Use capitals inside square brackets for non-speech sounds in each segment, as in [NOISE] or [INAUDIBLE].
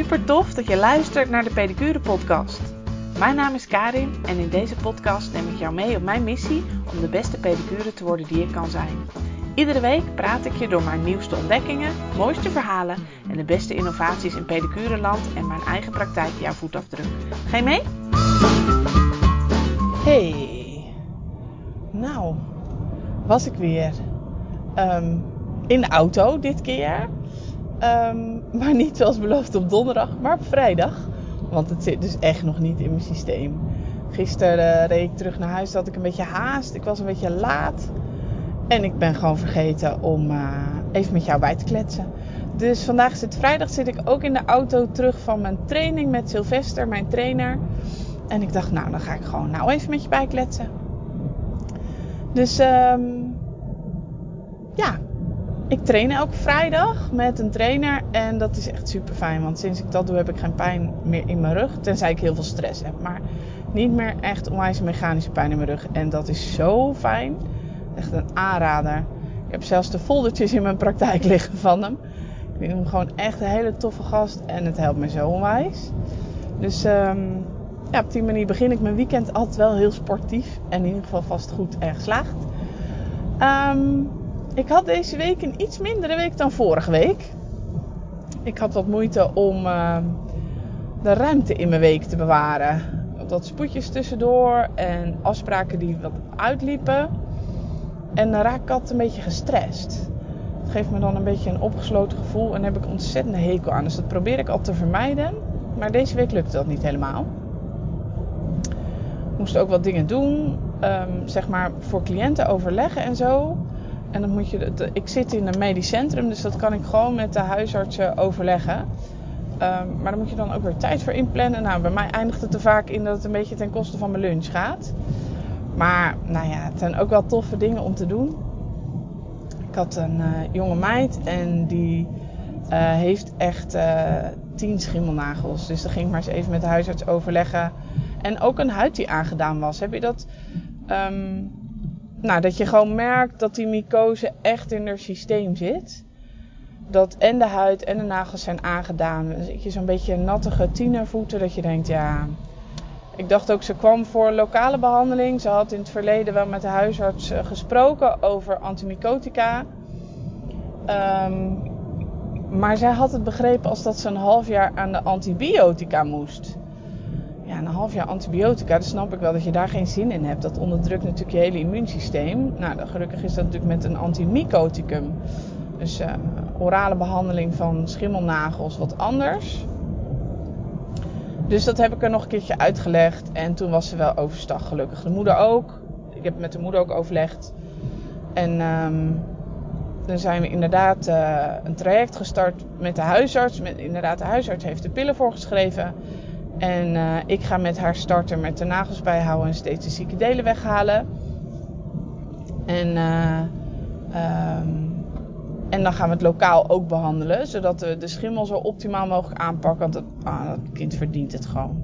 Super tof dat je luistert naar de Pedicure Podcast. Mijn naam is Karin en in deze podcast neem ik jou mee op mijn missie om de beste pedicure te worden die ik kan zijn. Iedere week praat ik je door mijn nieuwste ontdekkingen, mooiste verhalen en de beste innovaties in pedicureland en mijn eigen praktijk jouw voetafdruk. Ga je mee? Hey, nou, was ik weer ehm, in de auto dit keer. Ehm, maar niet zoals beloofd op donderdag, maar op vrijdag. Want het zit dus echt nog niet in mijn systeem. Gisteren uh, reed ik terug naar huis, had ik een beetje haast. Ik was een beetje laat. En ik ben gewoon vergeten om uh, even met jou bij te kletsen. Dus vandaag is het vrijdag, zit ik ook in de auto terug van mijn training met Sylvester, mijn trainer. En ik dacht, nou, dan ga ik gewoon nou even met je bijkletsen. Dus um, ja, ik train elke vrijdag met een trainer. En dat is echt super fijn. Want sinds ik dat doe, heb ik geen pijn meer in mijn rug. Tenzij ik heel veel stress heb. Maar niet meer echt onwijs mechanische pijn in mijn rug. En dat is zo fijn. Echt een aanrader. Ik heb zelfs de foldertjes in mijn praktijk [LAUGHS] liggen van hem. Ik vind hem gewoon echt een hele toffe gast. En het helpt me zo onwijs. Dus um, ja, op die manier begin ik mijn weekend altijd wel heel sportief. En in ieder geval vast goed en geslaagd. Um, ik had deze week een iets mindere week dan vorige week. Ik had wat moeite om uh, de ruimte in mijn week te bewaren. Wat spoedjes tussendoor en afspraken die wat uitliepen. En dan raak ik altijd een beetje gestrest. Het geeft me dan een beetje een opgesloten gevoel en daar heb ik ontzettende hekel aan. Dus dat probeer ik altijd te vermijden. Maar deze week lukte dat niet helemaal. Ik moest ook wat dingen doen. Um, zeg maar voor cliënten overleggen en zo. En dan moet je, ik zit in een medisch centrum, dus dat kan ik gewoon met de huisartsen overleggen. Um, maar dan moet je dan ook weer tijd voor inplannen. Nou, bij mij eindigt het er vaak in dat het een beetje ten koste van mijn lunch gaat. Maar nou ja, het zijn ook wel toffe dingen om te doen. Ik had een uh, jonge meid en die uh, heeft echt uh, tien schimmelnagels. Dus dan ging ik maar eens even met de huisarts overleggen. En ook een huid die aangedaan was. Heb je dat? Um, nou, dat je gewoon merkt dat die mycose echt in haar systeem zit. Dat en de huid en de nagels zijn aangedaan. Dan zit je zo'n beetje nattige tienervoeten. Dat je denkt, ja... Ik dacht ook, ze kwam voor lokale behandeling. Ze had in het verleden wel met de huisarts gesproken over antimycotica. Um, maar zij had het begrepen als dat ze een half jaar aan de antibiotica moest ja, een half jaar antibiotica, dan snap ik wel dat je daar geen zin in hebt. Dat onderdrukt natuurlijk je hele immuunsysteem. Nou, gelukkig is dat natuurlijk met een antimycoticum. Dus uh, orale behandeling van schimmelnagels wat anders. Dus dat heb ik er nog een keertje uitgelegd. En toen was ze wel overstag, gelukkig. De moeder ook. Ik heb met de moeder ook overlegd. En um, dan zijn we inderdaad uh, een traject gestart met de huisarts. Met, inderdaad, de huisarts heeft de pillen voorgeschreven. En uh, ik ga met haar starten met de nagels bijhouden en steeds de zieke delen weghalen. En, uh, um, en dan gaan we het lokaal ook behandelen, zodat de, de schimmel zo optimaal mogelijk aanpakken. Want het, ah, dat kind verdient het gewoon.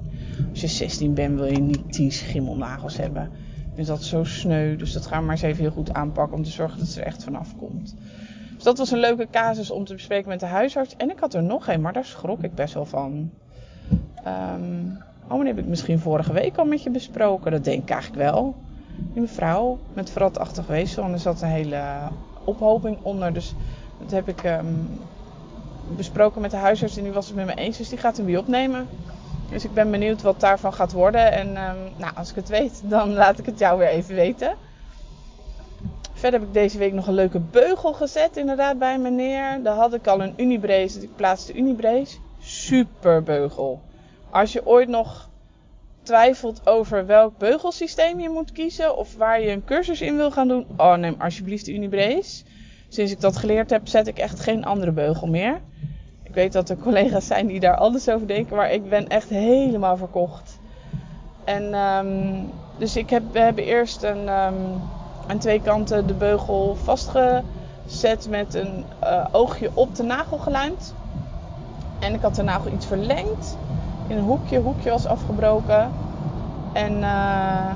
Als je 16 bent wil je niet 10 schimmelnagels hebben. Dus dat is zo sneu. Dus dat gaan we maar eens even heel goed aanpakken om te zorgen dat ze er echt vanaf komt. Dus dat was een leuke casus om te bespreken met de huisarts. En ik had er nog een, maar daar schrok ik best wel van. Um, oh, die heb ik misschien vorige week al met je besproken. Dat denk ik eigenlijk wel. Die mevrouw met verratachtig weefsel. En er zat een hele ophoping onder. Dus dat heb ik um, besproken met de huisarts. En die was het met me eens. Dus die gaat hem weer opnemen. Dus ik ben benieuwd wat daarvan gaat worden. En um, nou, als ik het weet, dan laat ik het jou weer even weten. Verder heb ik deze week nog een leuke beugel gezet, inderdaad, bij meneer. Daar had ik al een Unibrace. Dus ik plaatste Unibrace. Super beugel. Als je ooit nog twijfelt over welk beugelsysteem je moet kiezen of waar je een cursus in wil gaan doen, oh neem alsjeblieft Unibrace. Sinds ik dat geleerd heb, zet ik echt geen andere beugel meer. Ik weet dat er collega's zijn die daar anders over denken, maar ik ben echt helemaal verkocht. En um, dus ik heb, we hebben eerst een, um, aan twee kanten de beugel vastgezet met een uh, oogje op de nagel gelijmd. En ik had de nagel iets verlengd in een hoekje. Hoekje was afgebroken. En uh,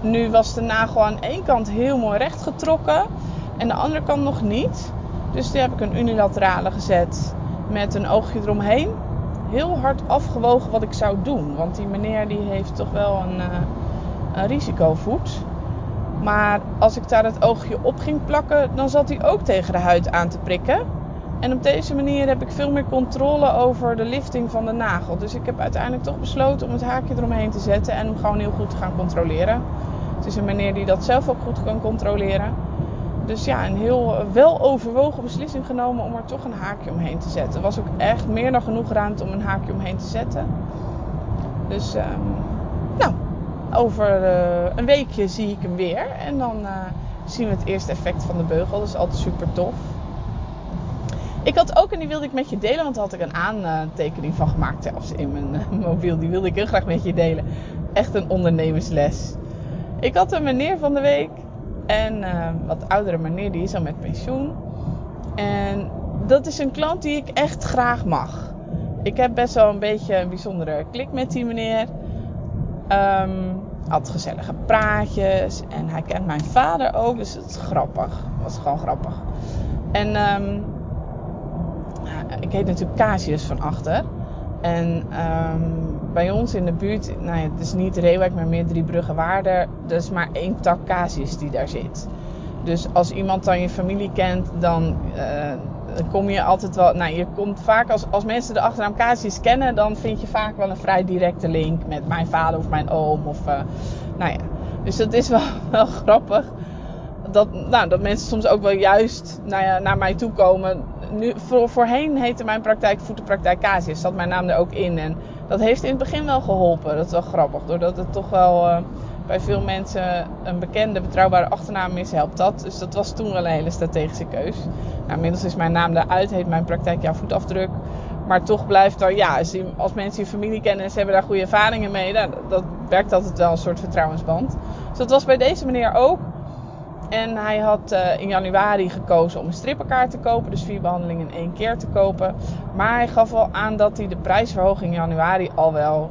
nu was de nagel aan één kant heel mooi recht getrokken. En de andere kant nog niet. Dus die heb ik een unilaterale gezet. met een oogje eromheen. Heel hard afgewogen wat ik zou doen. Want die meneer die heeft toch wel een, uh, een risicovoet. Maar als ik daar het oogje op ging plakken, dan zat hij ook tegen de huid aan te prikken. En op deze manier heb ik veel meer controle over de lifting van de nagel. Dus ik heb uiteindelijk toch besloten om het haakje eromheen te zetten en hem gewoon heel goed te gaan controleren. Het is een meneer die dat zelf ook goed kan controleren. Dus ja, een heel wel overwogen beslissing genomen om er toch een haakje omheen te zetten. Er was ook echt meer dan genoeg ruimte om een haakje omheen te zetten. Dus um, nou, over uh, een weekje zie ik hem weer. En dan uh, zien we het eerste effect van de beugel. Dat is altijd super tof. Ik had ook, en die wilde ik met je delen, want daar had ik een aantekening van gemaakt zelfs in mijn uh, mobiel. Die wilde ik heel graag met je delen. Echt een ondernemersles. Ik had een meneer van de week. En uh, wat oudere meneer, die is al met pensioen. En dat is een klant die ik echt graag mag. Ik heb best wel een beetje een bijzondere klik met die meneer. Um, had gezellige praatjes. En hij kent mijn vader ook, dus het is grappig. Was gewoon grappig. En um, ik heet natuurlijk Casius van achter. En um, bij ons in de buurt, nou ja, het is niet Reewijk, maar meer Driebrugge Waarde. Er is maar één tak Casius die daar zit. Dus als iemand dan je familie kent, dan uh, kom je altijd wel. Nou, je komt vaak als, als mensen de achternaam Casius kennen, dan vind je vaak wel een vrij directe link met mijn vader of mijn oom. Of, uh, nou ja. Dus dat is wel, [LAUGHS] wel grappig. Dat, nou, dat mensen soms ook wel juist nou ja, naar mij toe komen nu, voor, voorheen heette mijn praktijk voetenpraktijk Casius. Zat mijn naam er ook in. En dat heeft in het begin wel geholpen. Dat is wel grappig. Doordat het toch wel uh, bij veel mensen een bekende, betrouwbare achternaam is, helpt dat. Dus dat was toen wel een hele strategische keus. Nou, inmiddels is mijn naam eruit. Heet mijn praktijk jouw voetafdruk. Maar toch blijft er, ja, als, mensen je familie kennen en ze hebben daar goede ervaringen mee, dat werkt altijd wel een soort vertrouwensband. Dus dat was bij deze meneer ook. En hij had uh, in januari gekozen om een strippenkaart te kopen. Dus vier behandelingen in één keer te kopen. Maar hij gaf wel aan dat hij de prijsverhoging in januari al wel,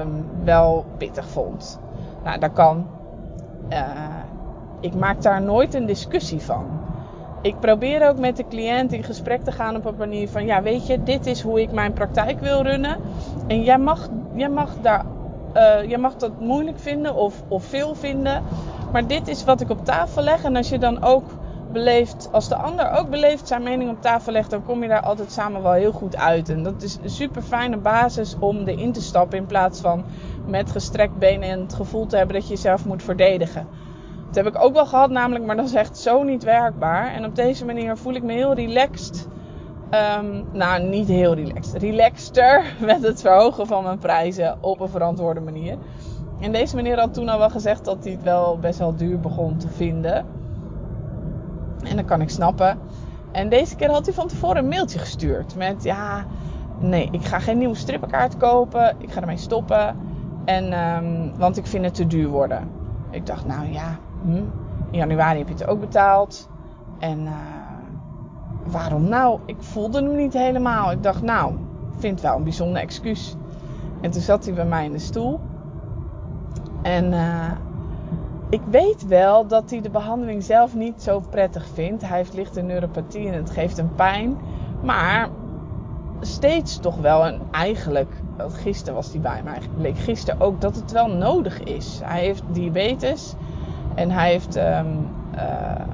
um, wel pittig vond. Nou, dat kan. Uh, ik maak daar nooit een discussie van. Ik probeer ook met de cliënt in gesprek te gaan op een manier van... Ja, weet je, dit is hoe ik mijn praktijk wil runnen. En jij mag, jij mag, daar, uh, jij mag dat moeilijk vinden of, of veel vinden... Maar dit is wat ik op tafel leg. En als je dan ook beleeft, als de ander ook beleeft zijn mening op tafel legt, dan kom je daar altijd samen wel heel goed uit. En dat is een super fijne basis om erin te stappen. In plaats van met gestrekt benen en het gevoel te hebben dat je jezelf moet verdedigen. Dat heb ik ook wel gehad, namelijk, maar dat is echt zo niet werkbaar. En op deze manier voel ik me heel relaxed. Um, nou, niet heel relaxed. Relaxter [LAUGHS] met het verhogen van mijn prijzen op een verantwoorde manier. En deze meneer had toen al wel gezegd dat hij het wel best wel duur begon te vinden. En dat kan ik snappen. En deze keer had hij van tevoren een mailtje gestuurd met ja, nee, ik ga geen nieuwe strippenkaart kopen. Ik ga ermee stoppen. En, um, want ik vind het te duur worden. Ik dacht, nou ja, hm, in januari heb je het ook betaald. En uh, waarom nou? Ik voelde hem niet helemaal. Ik dacht, nou, vind wel een bijzonder excuus. En toen zat hij bij mij in de stoel. En uh, ik weet wel dat hij de behandeling zelf niet zo prettig vindt. Hij heeft lichte neuropathie en het geeft hem pijn. Maar steeds toch wel. En eigenlijk, gisteren was hij bij mij, bleek gisteren ook dat het wel nodig is. Hij heeft diabetes en hij heeft. Um, uh,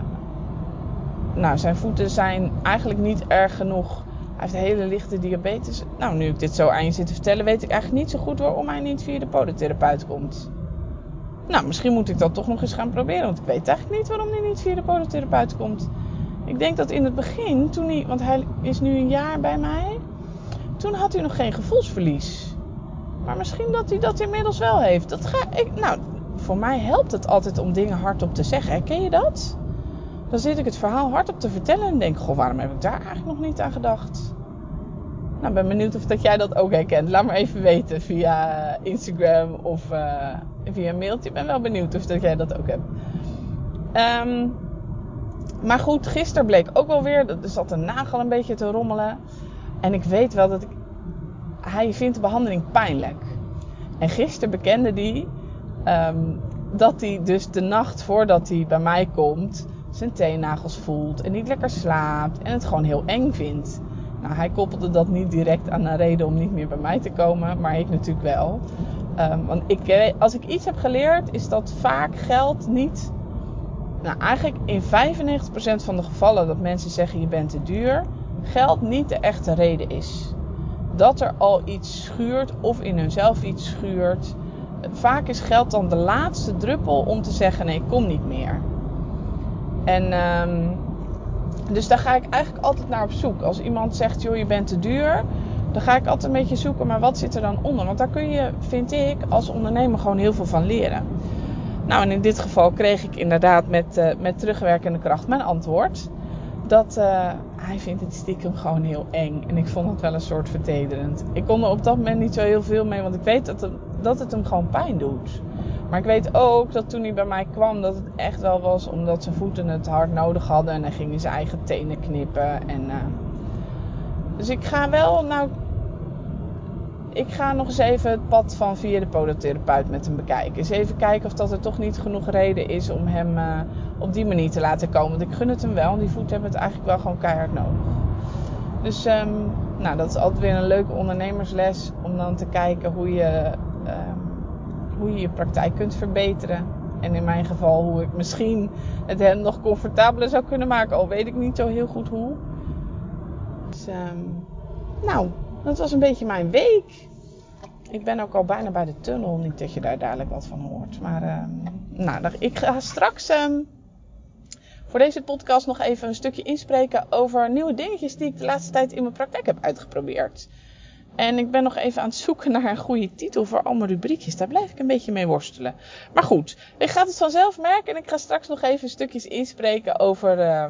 nou, zijn voeten zijn eigenlijk niet erg genoeg. Hij heeft hele lichte diabetes. Nou, nu ik dit zo aan je zit te vertellen, weet ik eigenlijk niet zo goed waarom hij niet via de podotherapeut komt. Nou, misschien moet ik dat toch nog eens gaan proberen. Want ik weet eigenlijk niet waarom hij niet via de podotherapeut komt. Ik denk dat in het begin, toen hij, want hij is nu een jaar bij mij. Toen had hij nog geen gevoelsverlies. Maar misschien dat hij dat inmiddels wel heeft. Dat ga ik, nou, voor mij helpt het altijd om dingen hardop te zeggen. Herken je dat? Dan zit ik het verhaal hardop te vertellen en denk, goh, waarom heb ik daar eigenlijk nog niet aan gedacht? Nou, ben benieuwd of dat jij dat ook herkent. Laat me even weten via Instagram of uh, via een mailtje. Ik ben wel benieuwd of dat jij dat ook hebt. Um, maar goed, gisteren bleek ook wel weer. Er zat een nagel een beetje te rommelen. En ik weet wel dat ik. Hij vindt de behandeling pijnlijk. En gisteren bekende hij um, dat hij dus de nacht voordat hij bij mij komt. zijn teennagels voelt en niet lekker slaapt. En het gewoon heel eng vindt. Nou, hij koppelde dat niet direct aan een reden om niet meer bij mij te komen, maar ik natuurlijk wel. Um, want ik, als ik iets heb geleerd, is dat vaak geld niet. Nou, eigenlijk in 95% van de gevallen dat mensen zeggen je bent te duur, geld niet de echte reden is. Dat er al iets schuurt of in hunzelf iets schuurt. Vaak is geld dan de laatste druppel om te zeggen nee, ik kom niet meer. En um, dus daar ga ik eigenlijk altijd naar op zoek. Als iemand zegt, joh, je bent te duur, dan ga ik altijd een beetje zoeken, maar wat zit er dan onder? Want daar kun je, vind ik, als ondernemer gewoon heel veel van leren. Nou, en in dit geval kreeg ik inderdaad met, uh, met terugwerkende kracht mijn antwoord. Dat uh, hij vindt het stiekem gewoon heel eng. En ik vond het wel een soort vertederend. Ik kon er op dat moment niet zo heel veel mee, want ik weet dat dat het hem gewoon pijn doet. Maar ik weet ook dat toen hij bij mij kwam, dat het echt wel was omdat zijn voeten het hard nodig hadden. En hij ging in zijn eigen tenen knippen. En, uh... dus ik ga wel, nou, ik ga nog eens even het pad van via de podotherapeut met hem bekijken. Eens even kijken of dat er toch niet genoeg reden is om hem uh, op die manier te laten komen. Want ik gun het hem wel, die voeten hebben het eigenlijk wel gewoon keihard nodig. Dus um, nou, dat is altijd weer een leuke ondernemersles om dan te kijken hoe je um, hoe je je praktijk kunt verbeteren. En in mijn geval hoe ik misschien het hem nog comfortabeler zou kunnen maken. Al weet ik niet zo heel goed hoe. Dus, um, nou, dat was een beetje mijn week. Ik ben ook al bijna bij de tunnel. Niet dat je daar dadelijk wat van hoort. Maar um, nou, ik ga straks um, voor deze podcast nog even een stukje inspreken over nieuwe dingetjes die ik de laatste tijd in mijn praktijk heb uitgeprobeerd. En ik ben nog even aan het zoeken naar een goede titel voor al mijn rubriekjes. Daar blijf ik een beetje mee worstelen. Maar goed, ik ga het vanzelf merken. En ik ga straks nog even stukjes inspreken over, uh,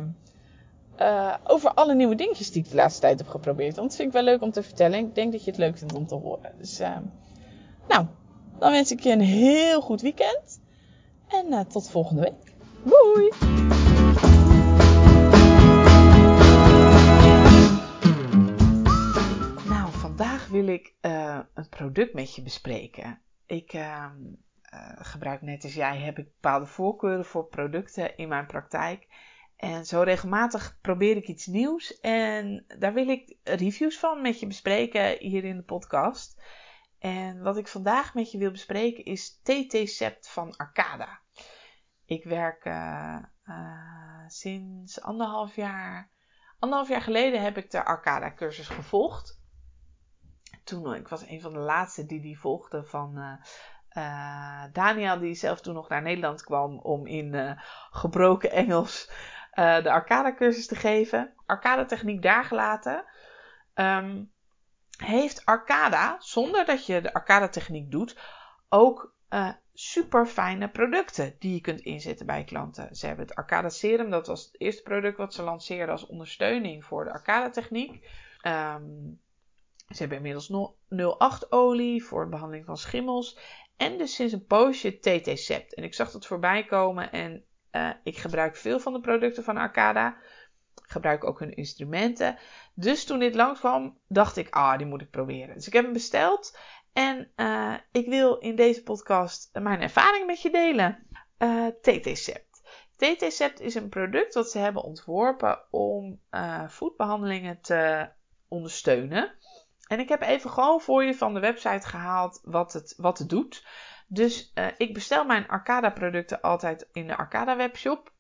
uh, over alle nieuwe dingetjes die ik de laatste tijd heb geprobeerd. Want dat vind ik wel leuk om te vertellen. Ik denk dat je het leuk vindt om te horen. Dus, uh, nou, dan wens ik je een heel goed weekend. En tot volgende week. Doei! wil ik een product met je bespreken. Ik uh, gebruik net als jij heb ik bepaalde voorkeuren voor producten in mijn praktijk. En zo regelmatig probeer ik iets nieuws. En daar wil ik reviews van met je bespreken hier in de podcast. En wat ik vandaag met je wil bespreken is TT Sept van Arcada. Ik werk sinds anderhalf jaar. Anderhalf jaar geleden heb ik de Arcada cursus gevolgd toen, ik was een van de laatste die die volgde van uh, Daniel, die zelf toen nog naar Nederland kwam om in gebroken Engels de arcade cursus te geven. Arcade techniek daar gelaten. Um, heeft Arcada, zonder dat je de arcade techniek doet, ook super fijne producten die je kunt inzetten bij klanten. Ze hebben het Arcada Serum, dat was het eerste product wat ze lanceerden als ondersteuning voor de arcade techniek. Um, ze hebben inmiddels 08 olie voor de behandeling van schimmels. En dus sinds een poosje TT Sept. En ik zag dat voorbij komen en uh, ik gebruik veel van de producten van Arcada. gebruik ook hun instrumenten. Dus toen dit langskwam, dacht ik, ah, die moet ik proberen. Dus ik heb hem besteld. En uh, ik wil in deze podcast mijn ervaring met je delen. Uh, TT Sept. TT Sept is een product dat ze hebben ontworpen om voetbehandelingen te ondersteunen. En ik heb even gewoon voor je van de website gehaald wat het, wat het doet. Dus uh, ik bestel mijn Arcada producten altijd in de Arcada webshop.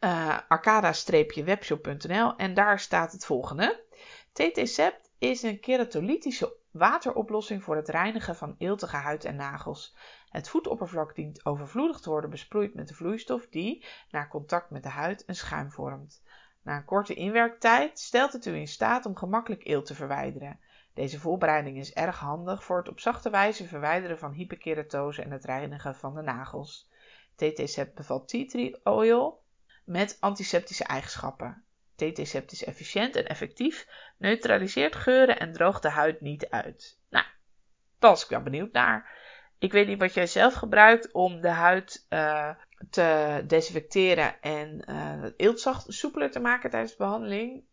Uh, arcada-webshop.nl en daar staat het volgende. TT-Sept is een keratolytische wateroplossing voor het reinigen van eeltige huid en nagels. Het voetoppervlak dient overvloedig te worden besproeid met de vloeistof die, na contact met de huid, een schuim vormt. Na een korte inwerktijd stelt het u in staat om gemakkelijk eelt te verwijderen. Deze voorbereiding is erg handig voor het op zachte wijze verwijderen van hyperkeratose en het reinigen van de nagels. TT-Sept bevat tea tree oil met antiseptische eigenschappen. TT-Sept is efficiënt en effectief, neutraliseert geuren en droogt de huid niet uit. Nou, daar was ik wel benieuwd naar. Ik weet niet wat jij zelf gebruikt om de huid uh, te desinfecteren en uh, eeltzacht soepeler te maken tijdens de behandeling.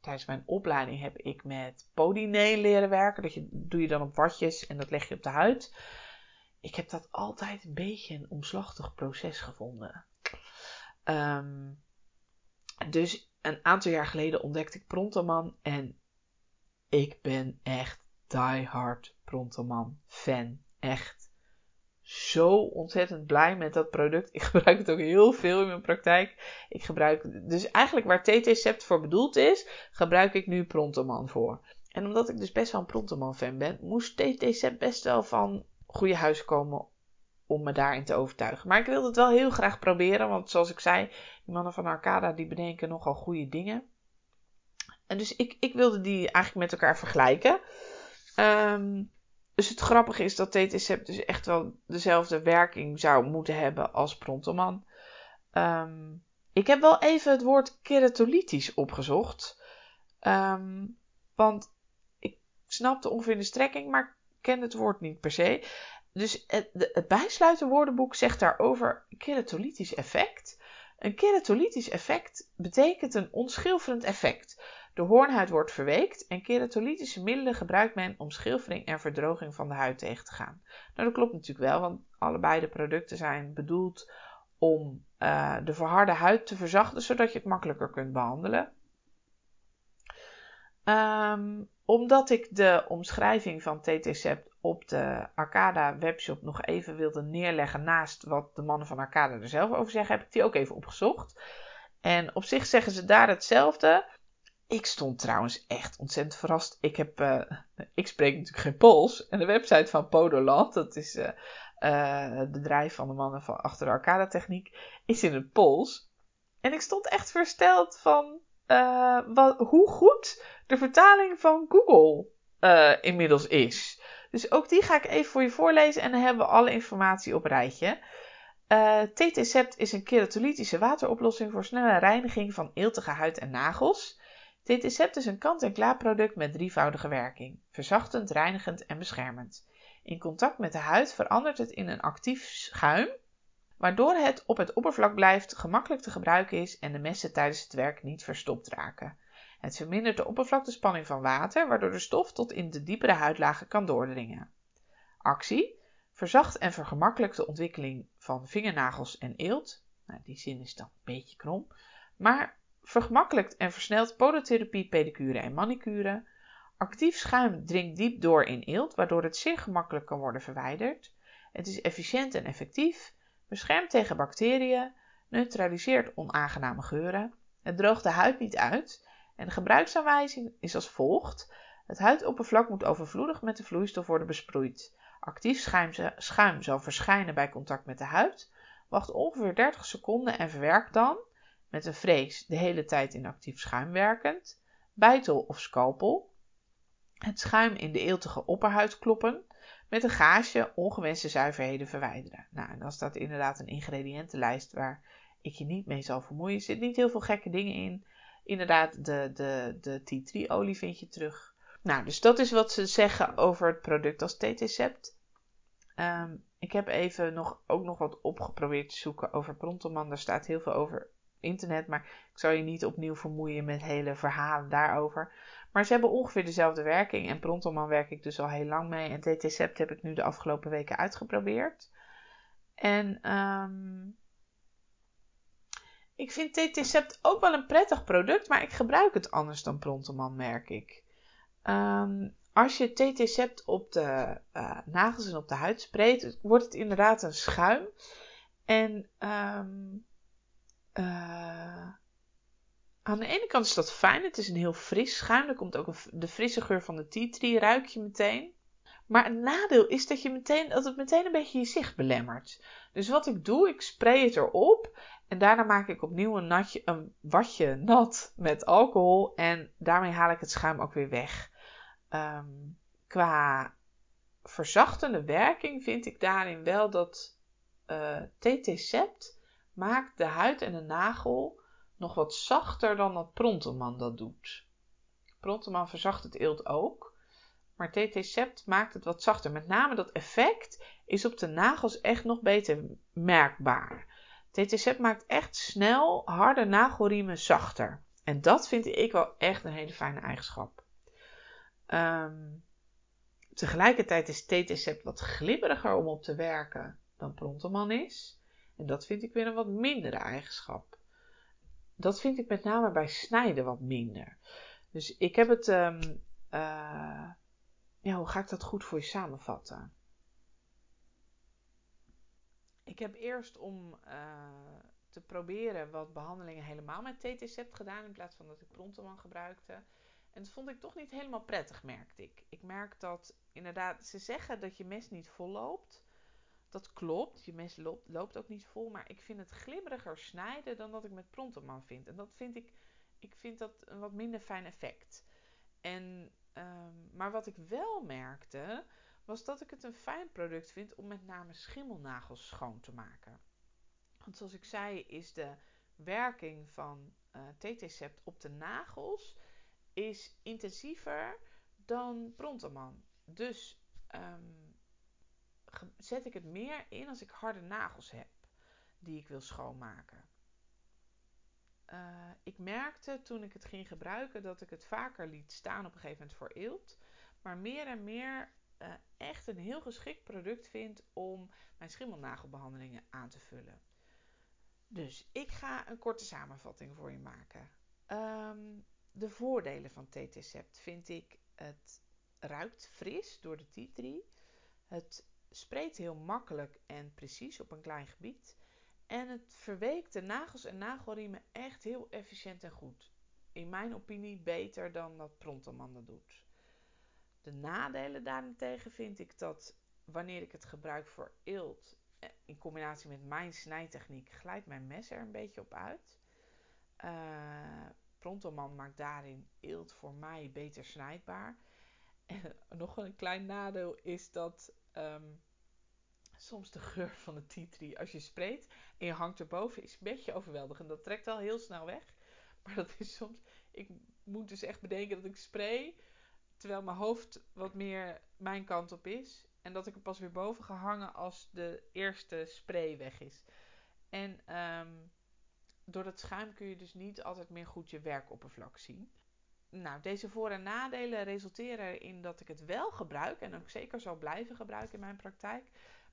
Tijdens mijn opleiding heb ik met podineel leren werken. Dat je, doe je dan op watjes en dat leg je op de huid. Ik heb dat altijd een beetje een omslachtig proces gevonden. Um, dus een aantal jaar geleden ontdekte ik Prontoman en ik ben echt diehard Prontoman fan. Echt zo ontzettend blij met dat product. [LAUGHS] Ik gebruik het ook heel veel in mijn praktijk. Ik gebruik dus eigenlijk waar TT-Cept voor bedoeld is, gebruik ik nu Prontoman voor. En omdat ik dus best wel een Prontoman fan ben, moest TT-Cept best wel van goede huis komen om me daarin te overtuigen. Maar ik wilde het wel heel graag proberen, want zoals ik zei, die mannen van Arcada die bedenken nogal goede dingen. En dus ik, ik wilde die eigenlijk met elkaar vergelijken. Ehm, dus het grappige is dat TTCEP dus echt wel dezelfde werking zou moeten hebben als Prontoman. Ehm, ik heb wel even het woord keratolytisch opgezocht. Ehm, want ik snapte ongeveer de strekking, maar ken het woord niet per se. Dus het, het bijsluiten woordenboek zegt daarover keratolytisch effect. Een keratolytisch effect betekent een onschilferend effect. De hoornhuid wordt verweekt en keratolytische middelen gebruikt men om schilfering en verdroging van de huid tegen te gaan. Nou, dat klopt natuurlijk wel, want allebei de producten zijn bedoeld om uh, de verharde huid te verzachten, zodat je het makkelijker kunt behandelen. Um, omdat ik de omschrijving van TT-Cept op de Arcada webshop nog even wilde neerleggen naast wat de mannen van Arcada er zelf over zeggen, heb ik die ook even opgezocht. En op zich zeggen ze daar hetzelfde. Ik stond trouwens echt ontzettend verrast. Ik, heb, uh, ik spreek natuurlijk geen Pools. En de website van Podoland, dat is uh, uh, het bedrijf van de mannen van achter de Arcada Techniek, is in het Pools. En ik stond echt versteld van wat, hoe goed de vertaling van Google inmiddels is. Dus ook die ga ik even voor je voorlezen en dan hebben we alle informatie op rijtje. Uh, TT-Cept is een keratolytische wateroplossing voor snelle reiniging van eeltige huid en nagels. TT-Cept is een kant-en-klaar product met drievoudige werking: verzachtend, reinigend en beschermend. In contact met de huid verandert het in een actief schuim, waardoor het op het oppervlak blijft, gemakkelijk te gebruiken is en de messen tijdens het werk niet verstopt raken. Het vermindert de oppervlaktespanning van water, waardoor de stof tot in de diepere huidlagen kan doordringen. Actie: verzacht en vergemakkelijkt de ontwikkeling van vingernagels en eelt. Nou, die zin is dan een beetje krom. Maar vergemakkelijkt en versnelt podotherapie, pedicure en manicure. Actief schuim dringt diep door in eelt, waardoor het zeer gemakkelijk kan worden verwijderd. Het is efficiënt en effectief, beschermt tegen bacteriën, neutraliseert onaangename geuren. Het droogt de huid niet uit en de gebruiksaanwijzing is als volgt. Het huidoppervlak moet overvloedig met de vloeistof worden besproeid. Actief schuim, schuim zal verschijnen bij contact met de huid. Wacht ongeveer 30 seconden en verwerk dan met een frees de hele tijd in actief schuim werkend, bijtel of scalpel, het schuim in de eeltige opperhuid kloppen, met een gaasje ongewenste zuiverheden verwijderen. Nou, en dan staat inderdaad een ingrediëntenlijst waar ik je niet mee zal vermoeien. Er zit niet heel veel gekke dingen in. Inderdaad, de, de, de tea tree olie vind je terug. Nou, dus dat is wat ze zeggen over het product als TT-Cept. Um, ik heb even nog, ook nog wat opgeprobeerd te zoeken over Prontoman. Daar staat heel veel over internet, maar ik zal je niet opnieuw vermoeien met hele verhalen daarover. Maar ze hebben ongeveer dezelfde werking en Prontoman werk ik dus al heel lang mee. En TT-Cept heb ik nu de afgelopen weken uitgeprobeerd. En um, ik vind TT-Cept ook wel een prettig product, maar ik gebruik het anders dan Prontoman, merk ik. Um, als je TT-Cept op de uh, nagels en op de huid spreekt, wordt het inderdaad een schuim. En um, uh, aan de ene kant is dat fijn. Het is een heel fris schuim. Er komt ook de frisse geur van de tea tree, ruik je meteen. Maar een nadeel is dat, je meteen, dat het meteen een beetje je zicht belemmert. Dus wat ik doe, ik spray het erop. En daarna maak ik opnieuw een, natje, een watje nat met alcohol. En daarmee haal ik het schuim ook weer weg. Um, qua verzachtende werking vind ik daarin wel dat uh, eh, TT-Cept maakt de huid en de nagel nog wat zachter dan dat Prontoman dat doet. Prontoman verzacht het eelt ook, maar TT-Cept maakt het wat zachter. Met name dat effect is op de nagels echt nog beter merkbaar. TT-Cept maakt echt snel harde nagelriemen zachter. En dat vind ik wel echt een hele fijne eigenschap. Um, tegelijkertijd is TT-Cept wat glibberiger om op te werken dan Prontoman is. En dat vind ik weer een wat mindere eigenschap. dat vind ik met name bij snijden wat minder. Dus ik heb het. Ehm, ja, hoe ga ik dat goed voor je samenvatten? Ik heb eerst om te proberen wat behandelingen helemaal met TTC gedaan in plaats van dat ik Prontoman gebruikte. En dat vond ik toch niet helemaal prettig, merkte ik. Ik merk dat inderdaad, ze zeggen dat je mes niet vol loopt. Dat klopt, je mes loopt, loopt ook niet vol, maar ik vind het glimmeriger snijden dan dat ik met Prontoman vind. En dat vind ik, ik vind dat een wat minder fijn effect. En, um, maar wat ik wel merkte, was dat ik het een fijn product vind om met name schimmelnagels schoon te maken. Want zoals ik zei, is de werking van uh, eh, TT-Sept op de nagels is intensiever dan Prontoman. Dus um, zet ik het meer in als ik harde nagels heb die ik wil schoonmaken. Uh, ik merkte toen ik het ging gebruiken dat ik het vaker liet staan op een gegeven moment voor eelt. Maar meer en meer uh, echt een heel geschikt product vind om mijn schimmelnagelbehandelingen aan te vullen. Dus ik ga een korte samenvatting voor je maken. Um, de voordelen van TT-Sept vind ik het ruikt fris door de tea tree. Het spreekt heel makkelijk en precies op een klein gebied. En het verweekt de nagels en nagelriemen echt heel efficiënt en goed. In mijn opinie beter dan dat Prontoman doet. De nadelen daarentegen vind ik dat wanneer ik het gebruik voor eelt in combinatie met mijn snijtechniek glijdt mijn mes er een beetje op uit. Uh, Prontoman maakt daarin eelt voor mij beter snijdbaar. En [LAUGHS] nog een klein nadeel is dat um, soms de geur van de tea tree, als je spreekt en je hangt erboven, is een beetje overweldigend. Dat trekt al heel snel weg. [LAUGHS] Maar dat is soms. Ik moet dus echt bedenken dat ik spray. Terwijl mijn hoofd wat meer mijn kant op is. En dat ik er pas weer boven ga hangen als de eerste spray weg is. En um, door dat schuim kun je dus niet altijd meer goed je werkoppervlak zien. Nou, deze voor- en nadelen resulteren erin dat ik het wel gebruik en ook zeker zal blijven gebruiken in mijn praktijk.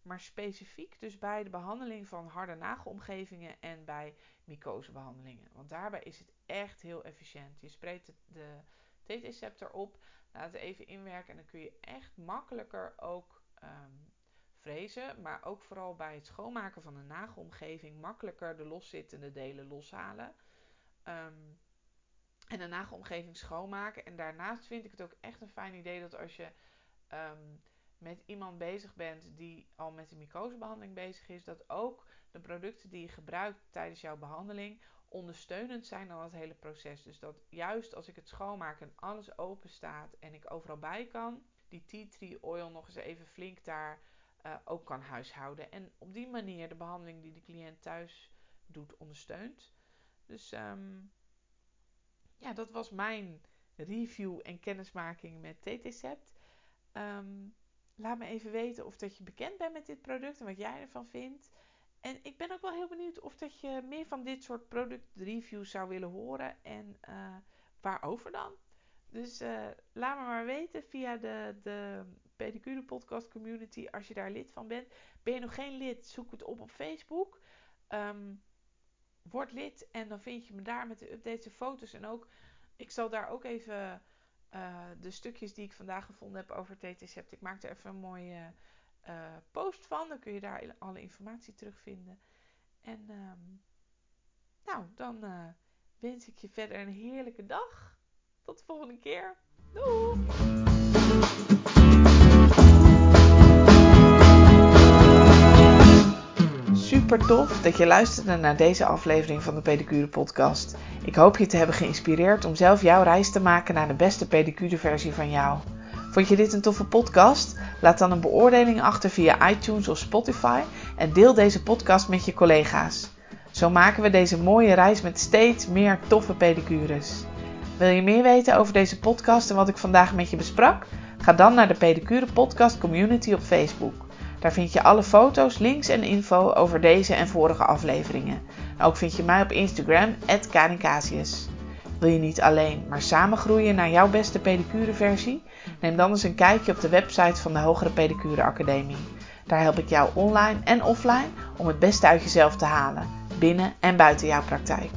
Maar specifiek dus bij de behandeling van harde nagelomgevingen en bij mycosebehandelingen. Want daarbij is het echt heel efficiënt. Je spreekt de TT-scepter op, laat het even inwerken en dan kun je echt makkelijker ook um, frezen. Maar ook vooral bij het schoonmaken van een nagelomgeving makkelijker de loszittende delen loshalen. Um, en de nagelomgeving schoonmaken. En daarnaast vind ik het ook echt een fijn idee dat als je um, met iemand bezig bent die al met de mycosebehandeling bezig is, dat ook de producten die je gebruikt tijdens jouw behandeling ondersteunend zijn aan het hele proces. Dus dat juist als ik het schoonmaak en alles open staat en ik overal bij kan, die tea tree oil nog eens even flink daar uh, ook kan huishouden. En op die manier de behandeling die de cliënt thuis doet ondersteunt. Dus um, ja, dat was mijn review en kennismaking met TT-Sept. Um, laat me even weten of dat je bekend bent met dit product en wat jij ervan vindt. En ik ben ook wel heel benieuwd of dat je meer van dit soort product reviews zou willen horen. En uh, waarover dan? Dus uh, laat me maar weten via de, de Pedicure Podcast Community als je daar lid van bent. Ben je nog geen lid, zoek het op op Facebook. Um, word lid en dan vind je me daar met de updates en foto's. En ook, ik zal daar ook even uh, de stukjes die ik vandaag gevonden heb over TT-Sept. Ik maak er even een mooie uh, post van. Dan kun je daar alle informatie terugvinden. En um, nou, dan uh, wens ik je verder een heerlijke dag. Tot de volgende keer. Doei! Super tof dat je luisterde naar deze aflevering van de Pedicure Podcast. Ik hoop je te hebben geïnspireerd om zelf jouw reis te maken naar de beste pedicure versie van jou. Vond je dit een toffe podcast? Laat dan een beoordeling achter via iTunes of Spotify en deel deze podcast met je collega's. Zo maken we deze mooie reis met steeds meer toffe pedicures. Wil je meer weten over deze podcast en wat ik vandaag met je besprak? Ga dan naar de Pedicure Podcast Community op Facebook. Daar vind je alle foto's, links en info over deze en vorige afleveringen. ook vind je mij op Instagram, @karincasius. Wil je niet alleen, maar samen groeien naar jouw beste pedicure versie? Neem dan eens een kijkje op de website van de Hogere Pedicure Academie. Daar help ik jou online en offline om het beste uit jezelf te halen, binnen en buiten jouw praktijk.